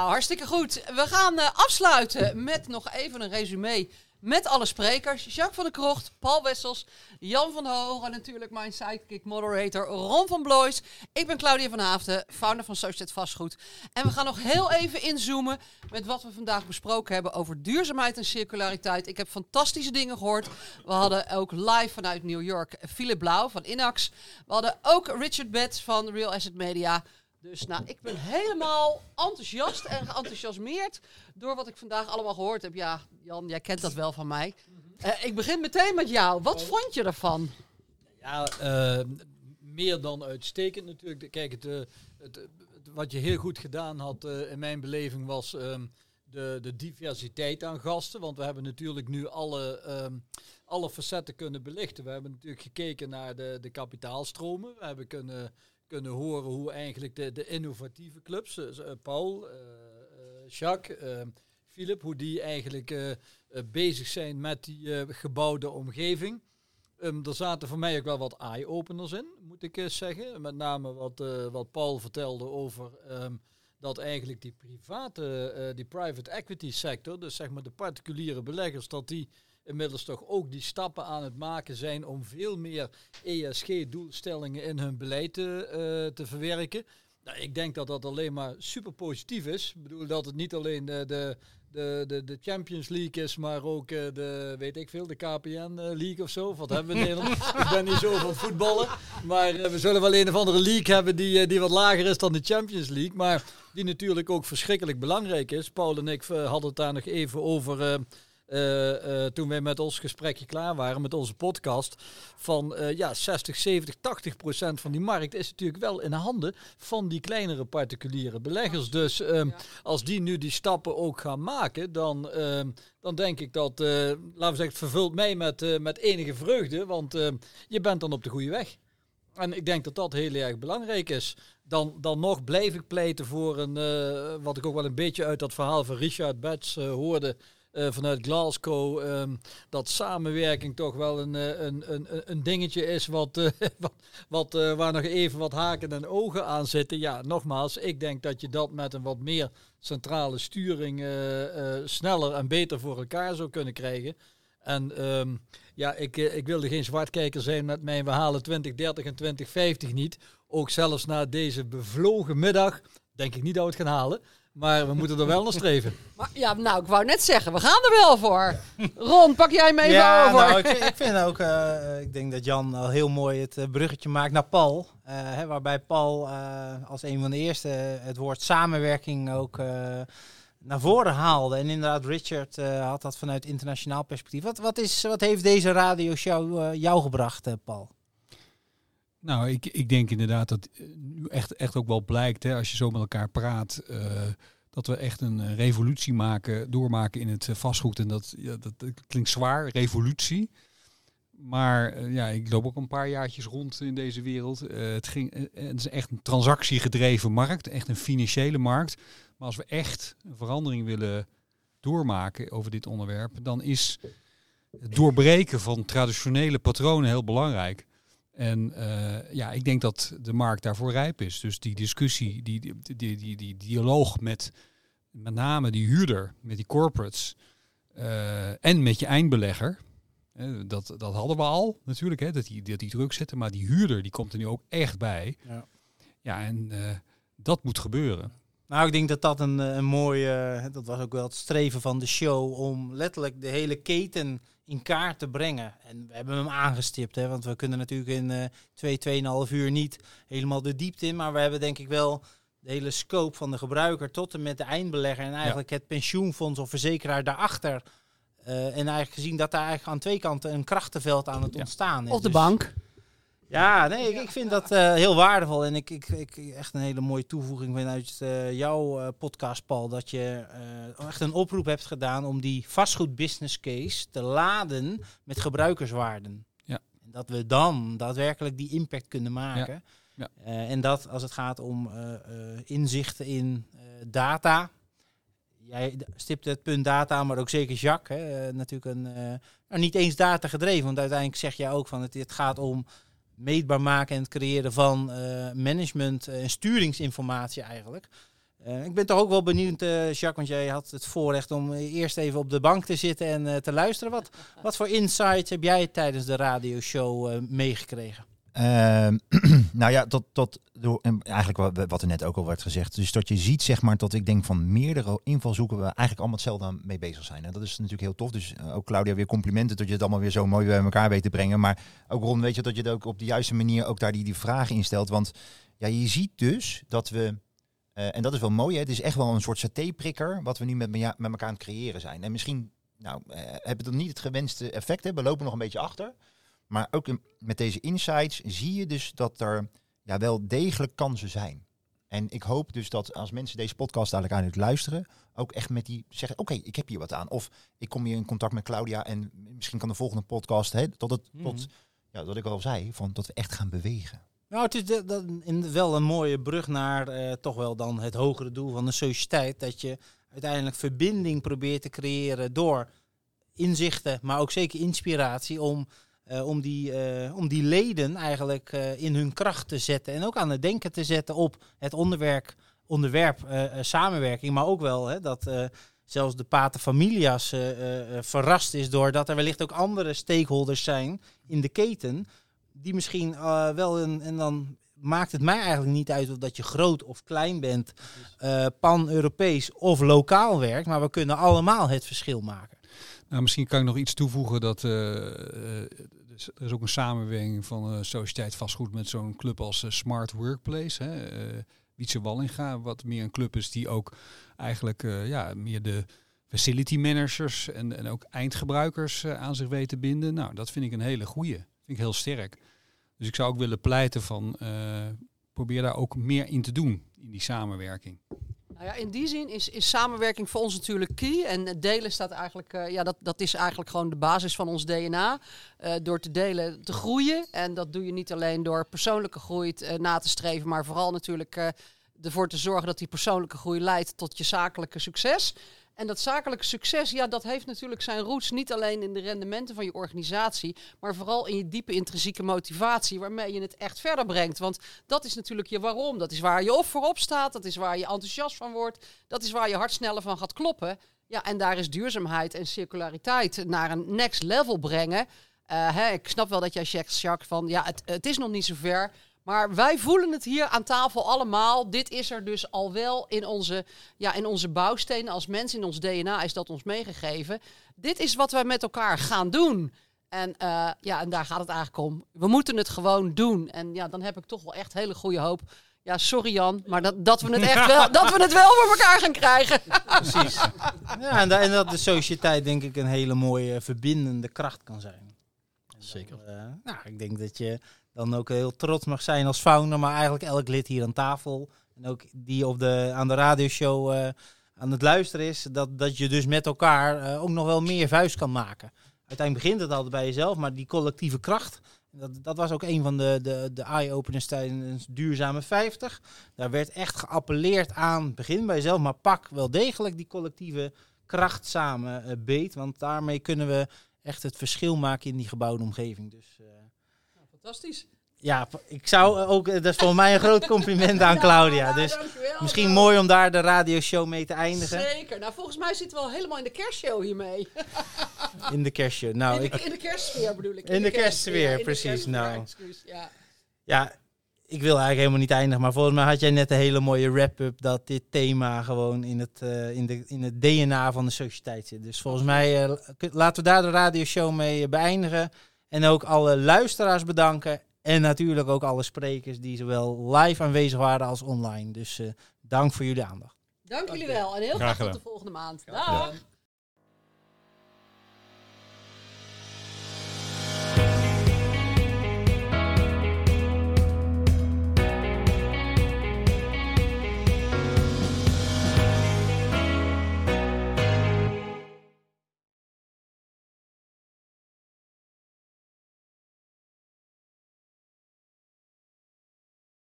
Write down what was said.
Nou, hartstikke goed. We gaan uh, afsluiten met nog even een resume met alle sprekers. Jacques van der Krocht, Paul Wessels, Jan van Hogen, natuurlijk mijn sidekick moderator Ron van Blois. Ik ben Claudia van Haafden, founder van Societ Vastgoed. En we gaan nog heel even inzoomen met wat we vandaag besproken hebben over duurzaamheid en circulariteit. Ik heb fantastische dingen gehoord. We hadden ook live vanuit New York Philip Blauw van Inax. We hadden ook Richard Betts van Real Asset Media. Dus nou, ik ben helemaal enthousiast en geenthousiasmeerd door wat ik vandaag allemaal gehoord heb. Ja, Jan, jij kent dat wel van mij. Uh, ik begin meteen met jou. Wat vond je ervan? Ja, uh, meer dan uitstekend natuurlijk. Kijk, het, uh, het, wat je heel goed gedaan had in mijn beleving was um, de, de diversiteit aan gasten. Want we hebben natuurlijk nu alle, um, alle facetten kunnen belichten. We hebben natuurlijk gekeken naar de, de kapitaalstromen. We hebben kunnen kunnen horen hoe eigenlijk de, de innovatieve clubs, uh, Paul, uh, Jacques, Philip, hoe die eigenlijk bezig zijn met die gebouwde omgeving. Um, er zaten voor mij ook wel wat eye-openers in, moet ik zeggen. Met name wat, wat Paul vertelde over um, dat eigenlijk die private, die private equity sector, dus zeg maar de particuliere beleggers, dat die inmiddels toch ook die stappen aan het maken zijn om veel meer ESG-doelstellingen in hun beleid te, uh, te verwerken. Nou, ik denk dat dat alleen maar super positief is. Ik bedoel dat het niet alleen de, de, de, de, Champions League is, maar ook uh, de, weet ik veel, de KPN eh, League of zo. Wat hebben we in Nederland? ik ben niet zo van voetballen. Maar we zullen wel een of andere league hebben die, die wat lager is dan de Champions League. Maar die natuurlijk ook verschrikkelijk belangrijk is. Paul en ik hadden het daar nog even over uh, toen wij met ons gesprekje klaar waren, met onze podcast, van uh, ja, 60, 70, 80 procent van die markt is natuurlijk wel in handen van die kleinere particuliere beleggers. Dus um, als die nu die stappen ook gaan maken, dan, uh, dan denk ik dat, laten we zeggen, het vervult mij met, met enige vreugde, want ehm, je bent dan op de goede weg. En ik denk dat dat heel erg belangrijk is. Dan, dan nog blijf ik pleiten voor een, wat ik ook wel een beetje uit dat verhaal van Richard Betts hoorde, vanuit Glasgow. Um, dat samenwerking toch wel een, eh, een, een, een dingetje is wat, uh, wat, wat waar nog even wat haken en ogen aan zitten. Ja, nogmaals, ik denk dat je dat met een wat meer centrale sturing sneller en beter voor elkaar zou kunnen krijgen. En um, ja, ik, ik wilde geen zwartkijker zijn met mijn verhalen 2030 en 2050 niet. Ook zelfs na deze bevlogen middag denk ik niet dat we het gaan halen. Maar we moeten er wel naar streven. Maar, ja, nou, ik wou net zeggen, we gaan er wel voor. Ron, pak jij mee ja, over. Nou, ik, vind, ik vind ook, uh, ik denk dat Jan al heel mooi het uh, bruggetje maakt naar Paul. Uh, hè, waarbij Paul als een van de eerste het woord samenwerking ook naar voren haalde. En inderdaad, Richard had dat vanuit internationaal perspectief. Wat, wat, is, wat heeft deze radioshow jou gebracht, Paul? Nou, ik, ik denk inderdaad dat nu echt, echt ook wel blijkt, hè, als je zo met elkaar praat, uh, dat we echt een revolutie maken, doormaken in het vastgoed. En dat, dat, klinkt zwaar, revolutie. Maar ja, ik loop ook een paar jaartjes rond in deze wereld. Het, ging, het is echt een transactiegedreven markt, echt een financiële markt. Maar als we echt een verandering willen doormaken over dit onderwerp, dan is het doorbreken van traditionele patronen heel belangrijk. En uh, ja, ik denk dat de markt daarvoor rijp is. Dus die discussie, die, die, die, die, die dialoog met met name die huurder, met die corporates uh, en met je eindbelegger. Uh, dat, dat hadden we al natuurlijk, hè, dat, die, dat die druk zetten. Maar die huurder die komt er nu ook echt bij. Ja, ja en dat moet gebeuren. Nou, ik denk dat dat een, een mooie, dat was ook wel het streven van de show, om letterlijk de hele keten in kaart te brengen. En we hebben hem aangestipt, hè, want we kunnen natuurlijk in uh, twee, tweeënhalf uur niet helemaal de diepte in. Maar we hebben denk ik wel de hele scope van de gebruiker tot en met de eindbelegger en eigenlijk het pensioenfonds of verzekeraar daarachter. Uh, en eigenlijk gezien dat daar eigenlijk aan twee kanten een krachtenveld aan het ontstaan is. Of de dus bank. Ja, nee, ik, ik vind dat uh, heel waardevol. En ik, ik, ik echt een hele mooie toevoeging vanuit uh, jouw uh, podcast, Paul. Dat je echt een oproep hebt gedaan om die vastgoed business case te laden met gebruikerswaarden. Ja. En dat we dan daadwerkelijk die impact kunnen maken. Ja. Ja. en dat als het gaat om inzichten in data. Jij stipt het punt data, maar ook zeker Jacques. Hè, natuurlijk een, nou, niet eens data gedreven. Want uiteindelijk zeg jij ook van het, het gaat om meetbaar maken en het creëren van uh, management en sturingsinformatie eigenlijk. Eh, ik ben toch ook wel benieuwd, eh, Jacques, want jij had het voorrecht om eh, eerst even op de bank te zitten en eh, te luisteren. Wat, wat voor insights heb jij tijdens de radioshow eh, meegekregen? Ehm, nou ja, tot, tot eigenlijk wat, wat er net ook al werd gezegd. Dus dat je ziet, zeg maar, dat ik denk van meerdere invalshoeken we eigenlijk allemaal hetzelfde mee bezig zijn. En dat is natuurlijk heel tof. Dus eh, ook Claudia weer complimenten dat je het allemaal weer zo mooi bij elkaar weet te brengen. Maar ook Ron, weet je dat je het ook op de juiste manier ook daar die, die vragen instelt. Want ja, je ziet dus dat we, eh, en dat is wel mooi, hè, het is echt wel een soort satéprikker wat we nu met, me- met elkaar aan het creëren zijn. En misschien, nou, eh, hebben we dan niet het gewenste effect, hè? we lopen nog een beetje achter. Maar ook in- met deze insights zie je dus dat er ja, wel degelijk kansen zijn. En ik hoop dus dat als mensen deze podcast dadelijk aan het luisteren, ook echt met die zeggen, oké, ik heb hier wat aan. Of ik kom hier in contact met Claudia en misschien kan de volgende podcast, hè, tot het, tot, Mhm. ja, dat ik al zei, van dat we echt gaan bewegen. Nou, het is de, in, wel een mooie brug naar eh, toch wel dan het hogere doel van de sociëteit. Dat je uiteindelijk verbinding probeert te creëren door inzichten, maar ook zeker inspiratie om, eh, om, die, eh, om die leden eigenlijk eh, in hun kracht te zetten. En ook aan het denken te zetten op het onderwerp, onderwerp samenwerking. Maar ook wel hè, dat zelfs de pater familias eh, verrast is doordat er wellicht ook andere stakeholders zijn in de keten die misschien wel een. En dan maakt het mij eigenlijk niet uit of dat je groot of klein bent, pan-Europees of lokaal werkt, maar we kunnen allemaal het verschil maken. Nou, misschien kan ik nog iets toevoegen dat dus er is ook een samenwerking van eh Sociëteit Vastgoed met zo'n club als eh, Smart Workplace. Hè, eh, Wietse Wallinga, wat meer een club is die ook eigenlijk eh, ja, meer de facility managers en, en ook eindgebruikers aan zich weet binden. Nou, dat vind ik een hele goeie. Vind ik heel sterk. Dus ik zou ook willen pleiten van probeer daar ook meer in te doen in die samenwerking. Nou ja, in die zin is, is samenwerking voor ons natuurlijk key. En delen staat eigenlijk, eh, ja, dat, dat is eigenlijk gewoon de basis van ons DNA. Eh, door te delen te groeien. En dat doe je niet alleen door persoonlijke groei eh, na te streven, maar vooral natuurlijk ervoor te zorgen dat die persoonlijke groei leidt tot je zakelijke succes. En dat zakelijke succes, ja, dat heeft natuurlijk zijn roots niet alleen in de rendementen van je organisatie, maar vooral in je diepe intrinsieke motivatie, waarmee je het echt verder brengt. Want dat is natuurlijk je waarom. Dat is waar je of voorop staat, dat is waar je enthousiast van wordt, dat is waar je hart sneller van gaat kloppen. Ja, en daar is duurzaamheid en circulariteit naar een next level brengen. Eh, hè, ik snap wel dat jij zegt, Jacques, van ja, het, het is nog niet zo ver. Maar wij voelen het hier aan tafel allemaal. Dit is er dus al wel in onze, ja, in onze bouwstenen. Als mens in ons DNA is dat ons meegegeven. Dit is wat wij met elkaar gaan doen. En, eh, ja, en daar gaat het eigenlijk om. We moeten het gewoon doen. En ja, dan heb ik toch wel echt hele goede hoop. Ja, sorry Jan, maar dat, dat, we het echt wel, dat we het wel voor elkaar gaan krijgen. Precies. ja, en, da- en dat de sociëteit denk ik een hele mooie verbindende kracht kan zijn. Zeker. Eh, nou, ik denk dat je dan ook heel trots mag zijn als founder, maar eigenlijk elk lid hier aan tafel en ook die op de, aan de radioshow eh, aan het luisteren is, dat, dat je dus met elkaar eh, ook nog wel meer vuist kan maken. Uiteindelijk begint het altijd bij jezelf, maar die collectieve kracht, dat, dat was ook een van de, de, de eye-openers tijdens Duurzame 50. Daar werd echt geappelleerd aan, begin bij jezelf, maar pak wel degelijk die collectieve kracht samen beet, want daarmee kunnen we echt het verschil maken in die gebouwde omgeving. Dus eh, Fantastisch. ja, ik zou eh, ook, eh, dat is voor mij een groot compliment aan Claudia. Dus misschien mooi om daar de radioshow mee te eindigen Zeker. Nou, volgens mij zitten we al helemaal in de kerstshow hiermee. in de kerstshow. Nou, in, de, ik, in de kerstsfeer bedoel ik. In de kerstsfeer, de precies, kerstsfeer, nou. excuus, ja. ja, ik wil eigenlijk helemaal niet eindigen, maar volgens mij had jij net een hele mooie wrap-up dat dit thema gewoon in het, eh, in, de, in het DNA van de sociëteit zit. Dus volgens mij eh, laten we daar de radioshow mee eh, beëindigen. En ook alle luisteraars bedanken. En natuurlijk ook alle sprekers die zowel live aanwezig waren als online. Dus eh, dank voor jullie aandacht. Dank jullie wel en heel Graag graag tot de volgende maand. Ja. Dag.